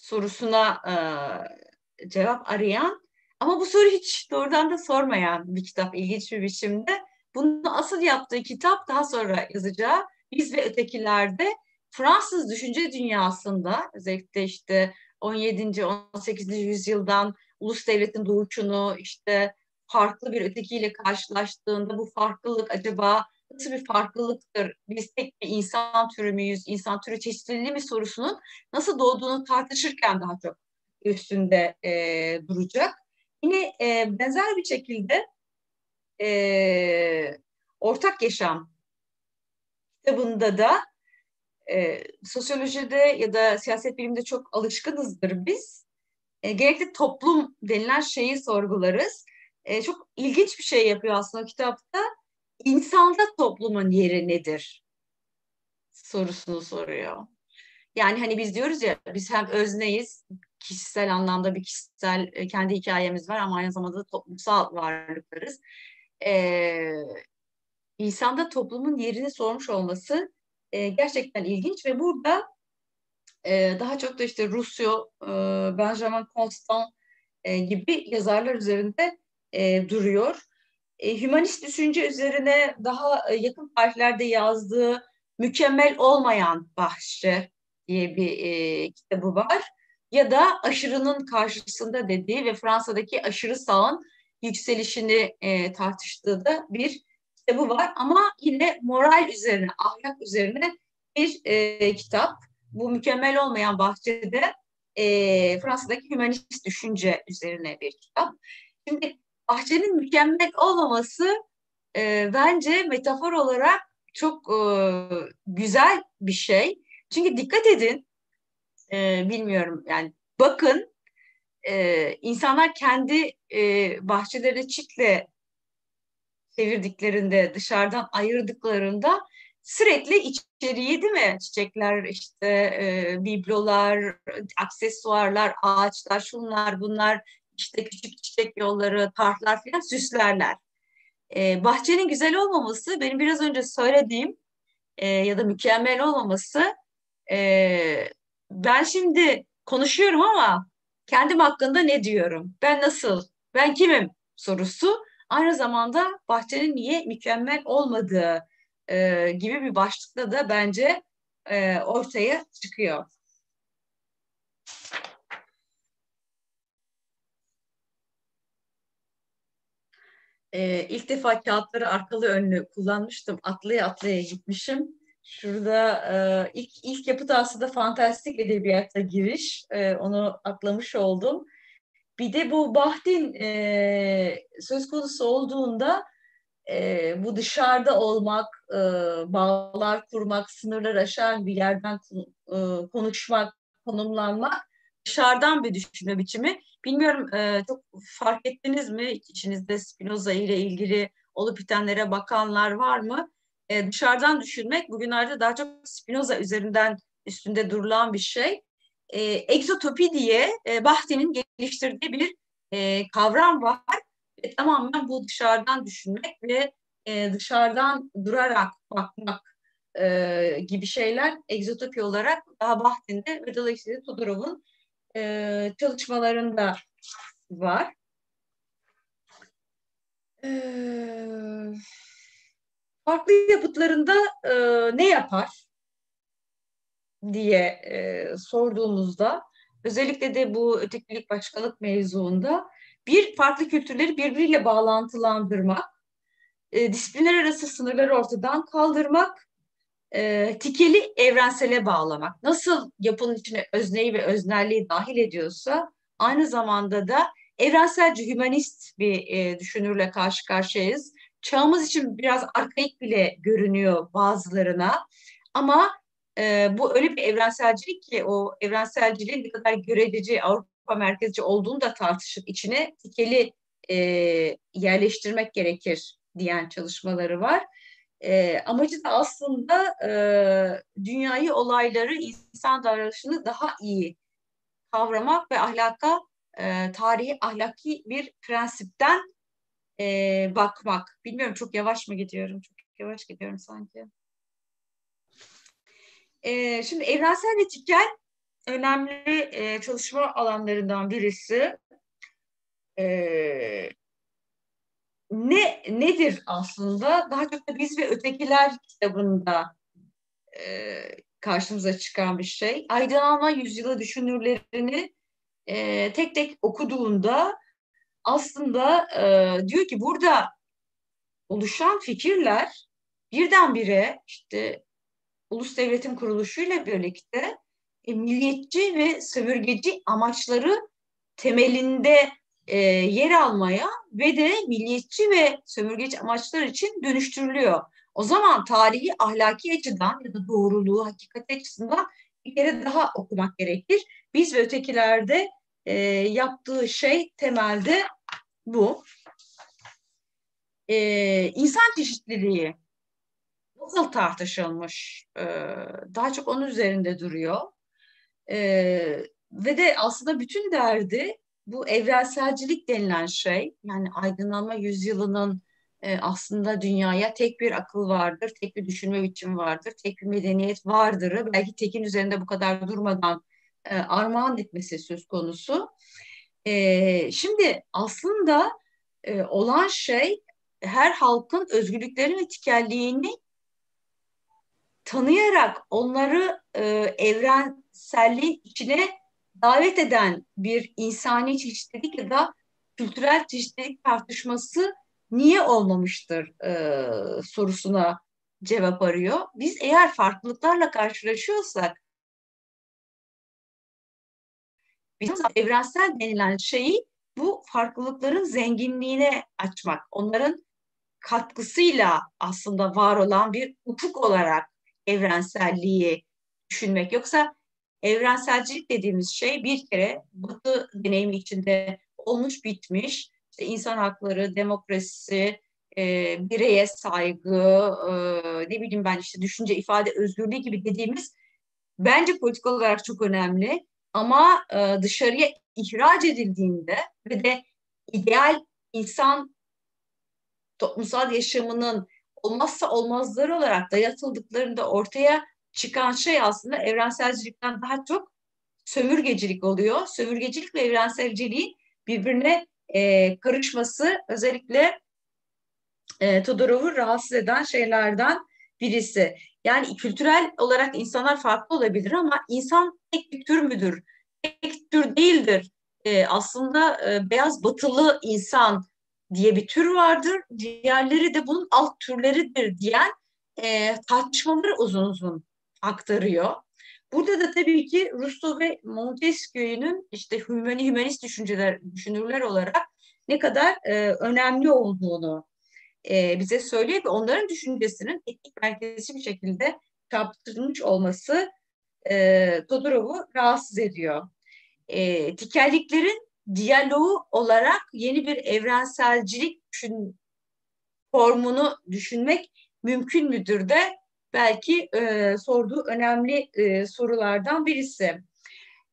sorusuna e, cevap arayan ama bu soru hiç doğrudan da sormayan bir kitap ilginç bir biçimde. Bunu asıl yaptığı kitap daha sonra yazacağı Biz ve Ötekilerde Fransız düşünce dünyasında özellikle işte 17. 18. yüzyıldan ulus devletin doğuşunu işte farklı bir ötekiyle karşılaştığında bu farklılık acaba nasıl bir farklılıktır? Biz tek bir insan türü müyüz? İnsan türü çeşitliliği mi sorusunun nasıl doğduğunu tartışırken daha çok üstünde e, duracak. Yine e, benzer bir şekilde e, Ortak Yaşam kitabında da e, sosyolojide ya da siyaset bilimde çok alışkınızdır biz. E, gerekli toplum denilen şeyi sorgularız. E, çok ilginç bir şey yapıyor aslında kitapta. İnsanda toplumun yeri nedir? sorusunu soruyor. Yani hani biz diyoruz ya biz hem özneyiz, kişisel anlamda bir kişisel e, kendi hikayemiz var ama aynı zamanda da toplumsal varlıklarız. Ee, insanda toplumun yerini sormuş olması e, gerçekten ilginç ve burada e, daha çok da işte Rousseau, e, Benjamin Constant e, gibi yazarlar üzerinde e, duruyor. E, hümanist düşünce üzerine daha e, yakın tarihlerde yazdığı Mükemmel Olmayan Bahçe diye bir e, kitabı var. Ya da aşırının karşısında dediği ve Fransa'daki aşırı sağın yükselişini e, tartıştığı da bir kitabı var. Ama yine moral üzerine, ahlak üzerine bir e, kitap. Bu mükemmel olmayan bahçede e, Fransa'daki hümanist düşünce üzerine bir kitap. Şimdi bahçenin mükemmel olmaması e, bence metafor olarak çok e, güzel bir şey. Çünkü dikkat edin, e, bilmiyorum yani bakın e, insanlar kendi e, bahçeleri çitle çevirdiklerinde, dışarıdan ayırdıklarında sürekli içeriği değil mi? Çiçekler, işte e, biblolar, aksesuarlar, ağaçlar, şunlar bunlar, işte küçük çiçek yolları, parklar falan süslerler. E, bahçenin güzel olmaması, benim biraz önce söylediğim e, ya da mükemmel olmaması, e, ben şimdi konuşuyorum ama kendim hakkında ne diyorum? Ben nasıl? Ben kimim? sorusu aynı zamanda bahçenin niye mükemmel olmadığı e, gibi bir başlıkta da bence e, ortaya çıkıyor. E, ilk defa kağıtları arkalı önlü kullanmıştım. Atlaya atlaya gitmişim. Şurada e, ilk ilk yapıt aslında fantastik edebiyata giriş. E, onu atlamış oldum. Bir de bu Bahdin e, söz konusu olduğunda e, bu dışarıda olmak, e, bağlar kurmak, sınırlar aşan bir yerden e, konuşmak, konumlanmak dışarıdan bir düşünme biçimi. Bilmiyorum e, çok fark ettiniz mi içinizde Spinoza ile ilgili olup bitenlere bakanlar var mı? E, dışarıdan düşünmek bugünlerde daha çok Spinoza üzerinden üstünde durulan bir şey. E, egzotopi diye e, Bahti'nin geliştirdiği bir e, kavram var e, tamamen bu dışarıdan düşünmek ve e, dışarıdan durarak bakmak e, gibi şeyler egzotopi olarak daha Bahtin'de ve dolayısıyla Todorov'un e, çalışmalarında var. E, farklı yapıtlarında e, ne yapar diye e, sorduğumuzda özellikle de bu ötekilik başkalık mevzuunda bir, farklı kültürleri birbiriyle bağlantılandırmak, e, disiplinler arası sınırları ortadan kaldırmak, e, tikeli evrensele bağlamak. Nasıl yapının içine özneyi ve öznelliği dahil ediyorsa aynı zamanda da evrenselci hümanist bir e, düşünürle karşı karşıyayız. Çağımız için biraz arkaik bile görünüyor bazılarına ama e, bu öyle bir evrenselcilik ki o evrenselciliğin ne kadar görelici Avrupa merkezci olduğunu da tartışıp içine tikeli e, yerleştirmek gerekir diyen çalışmaları var. E, amacı da aslında e, dünyayı, olayları, insan davranışını daha iyi kavramak ve ahlaka, e, tarihi ahlaki bir prensipten e, bakmak. Bilmiyorum çok yavaş mı gidiyorum? Çok yavaş gidiyorum sanki. E, şimdi evrensel etikel önemli e, çalışma alanlarından birisi. E, ne nedir aslında? Daha çok da Biz ve Ötekiler kitabında e, karşımıza çıkan bir şey. Aydınlanma yüzyılı düşünürlerini e, tek tek okuduğunda aslında e, diyor ki burada oluşan fikirler birdenbire işte ulus devletin kuruluşuyla birlikte e, milliyetçi ve sömürgeci amaçları temelinde e, yer almaya ve de milliyetçi ve sömürgeci amaçlar için dönüştürülüyor. O zaman tarihi ahlaki açıdan ya da doğruluğu, hakikat açısından bir kere daha okumak gerekir. Biz ve ötekilerde e, yaptığı şey temelde bu. E, insan çeşitliliği nasıl tartışılmış? E, daha çok onun üzerinde duruyor. Ee, ve de aslında bütün derdi bu evrenselcilik denilen şey yani aydınlanma yüzyılının e, aslında dünyaya tek bir akıl vardır, tek bir düşünme biçimi vardır, tek bir medeniyet vardır. Belki tekin üzerinde bu kadar durmadan e, armağan etmesi söz konusu. E, şimdi aslında e, olan şey her halkın özgürlüklerini ve tikelliğini tanıyarak onları e, evrenselliğin içine davet eden bir insani çeşitlilik ya da kültürel çeşitlilik tartışması niye olmamıştır e, sorusuna cevap arıyor. Biz eğer farklılıklarla karşılaşıyorsak bizim evrensel denilen şeyi bu farklılıkların zenginliğine açmak, onların katkısıyla aslında var olan bir ufuk olarak evrenselliği düşünmek. Yoksa evrenselcilik dediğimiz şey bir kere Batı deneyimi içinde olmuş bitmiş işte insan hakları, demokrasi, e, bireye saygı, e, ne bileyim ben işte düşünce ifade özgürlüğü gibi dediğimiz bence politik olarak çok önemli. Ama e, dışarıya ihraç edildiğinde ve de ideal insan toplumsal yaşamının olmazsa olmazları olarak dayatıldıklarında ortaya çıkan şey aslında evrenselcilikten daha çok sömürgecilik oluyor. Sömürgecilik ve evrenselciliğin birbirine e, karışması özellikle e, Todorov'u rahatsız eden şeylerden birisi. Yani kültürel olarak insanlar farklı olabilir ama insan tek bir tür müdür? Tek tür değildir. E, aslında e, beyaz batılı insan diye bir tür vardır. Diğerleri de bunun alt türleridir diyen e, tartışmaları uzun uzun aktarıyor. Burada da tabii ki Rousseau ve Montesquieu'nun işte hümani hümanist düşünceler, düşünürler olarak ne kadar e, önemli olduğunu e, bize söylüyor ve onların düşüncesinin etik merkezi bir şekilde çarpıtılmış olması e, Todorov'u rahatsız ediyor. E, tikelliklerin diyaloğu olarak yeni bir evrenselcilik düşün, formunu düşünmek mümkün müdür de belki e, sorduğu önemli e, sorulardan birisi.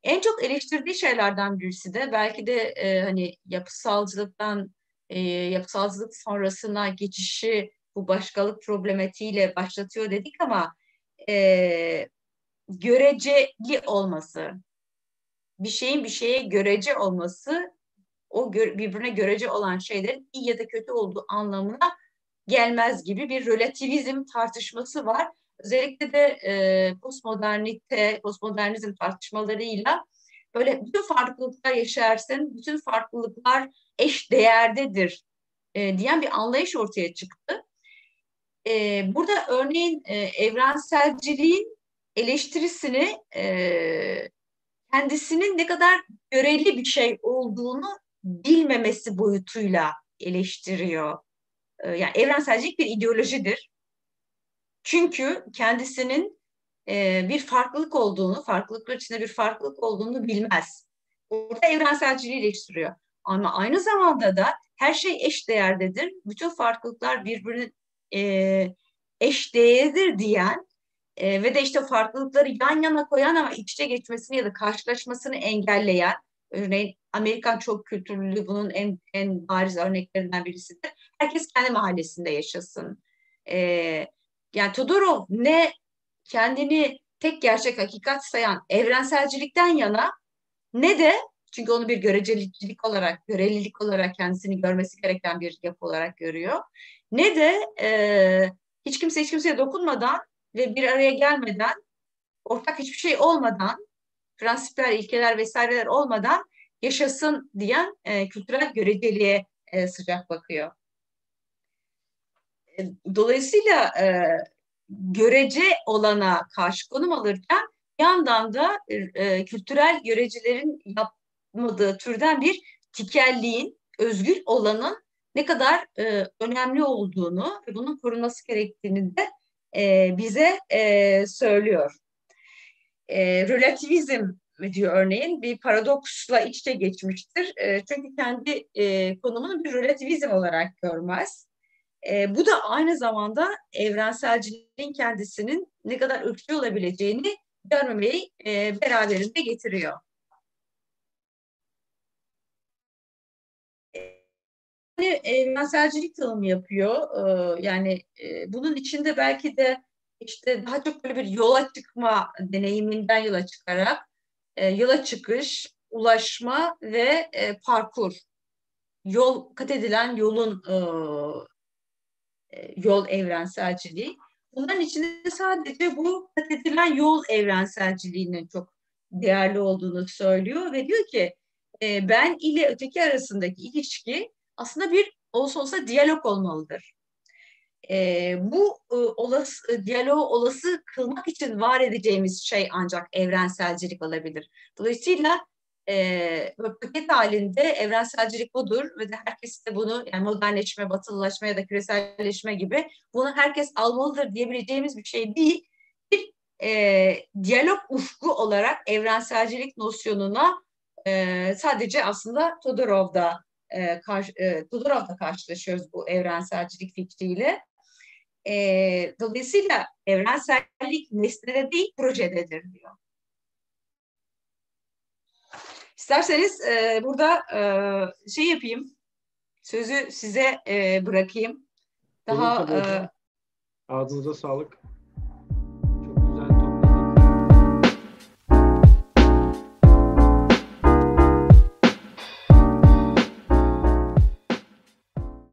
En çok eleştirdiği şeylerden birisi de belki de e, hani yapısalcılıktan e, yapısalcılık sonrasına geçişi bu başkalık problematiğiyle başlatıyor dedik ama e, göreceli olması, bir şeyin bir şeye görece olması, o gö birbirine görece olan şeylerin iyi ya da kötü olduğu anlamına gelmez gibi bir relativizm tartışması var. Özellikle de e, postmodernite, postmodernizm tartışmalarıyla böyle bütün farklılıklar yaşarsın, bütün farklılıklar eş değerdedir e, diyen bir anlayış ortaya çıktı. E, burada örneğin e, evrenselciliğin eleştirisini e, kendisinin ne kadar göreli bir şey olduğunu bilmemesi boyutuyla eleştiriyor. E, yani evrenselcilik bir ideolojidir. Çünkü kendisinin e, bir farklılık olduğunu, farklılıklar içinde bir farklılık olduğunu bilmez. Burada evrenselciliği eleştiriyor. Ama aynı zamanda da her şey eş değerdedir. Bütün farklılıklar birbirine e, eş değerdir diyen e, ve de işte farklılıkları yan yana koyan ama içte geçmesini ya da karşılaşmasını engelleyen örneğin Amerikan çok kültürlülüğü bunun en en bariz örneklerinden birisidir. Herkes kendi mahallesinde yaşasın. E, yani Todorov ne kendini tek gerçek hakikat sayan evrenselcilikten yana ne de çünkü onu bir görecelilik olarak, görelilik olarak kendisini görmesi gereken bir yapı olarak görüyor. Ne de e, hiç kimse hiç kimseye dokunmadan ve bir araya gelmeden, ortak hiçbir şey olmadan, prensipler, ilkeler vesaireler olmadan yaşasın diyen e, kültürel göreceliğe e, sıcak bakıyor. E, dolayısıyla e, görece olana karşı konum alırken yandan da e, kültürel görecilerin yapmadığı türden bir tikelliğin, özgür olanın ne kadar e, önemli olduğunu ve bunun korunması gerektiğini de e, bize e, söylüyor. E, relativizm diyor örneğin bir paradoksla iç içe geçmiştir. E, çünkü kendi e, konumunu bir relativizm olarak görmez. E, bu da aynı zamanda evrenselciliğin kendisinin ne kadar ırkçı olabileceğini görmemeyi e, beraberinde getiriyor. Yani evrenselcilik tanımı yapıyor. Ee, yani e, bunun içinde belki de işte daha çok böyle bir yola çıkma deneyiminden yola çıkarak e, yola çıkış, ulaşma ve e, parkur. Yol kat edilen yolun yol evrenselciliği. Bunların içinde sadece bu kat edilen yol evrenselciliğinin çok değerli olduğunu söylüyor ve diyor ki e, ben ile öteki arasındaki ilişki aslında bir olsa olsa diyalog olmalıdır. E, bu e, olası, diyaloğu olası kılmak için var edeceğimiz şey ancak evrenselcilik olabilir. Dolayısıyla e, paket halinde evrenselcilik budur ve de herkes de bunu yani modernleşme, batılılaşma ya da küreselleşme gibi bunu herkes almalıdır diyebileceğimiz bir şey değil. Bir e, diyalog ufku olarak evrenselcilik nosyonuna e, sadece aslında Todorov'da e, karşı, e, Todorov'da karşılaşıyoruz bu evrenselcilik fikriyle. E, dolayısıyla evrensellik nesnede değil projededir diyor. İsterseniz e, burada e, şey yapayım, sözü size e, bırakayım. Daha e, ağzınıza sağlık.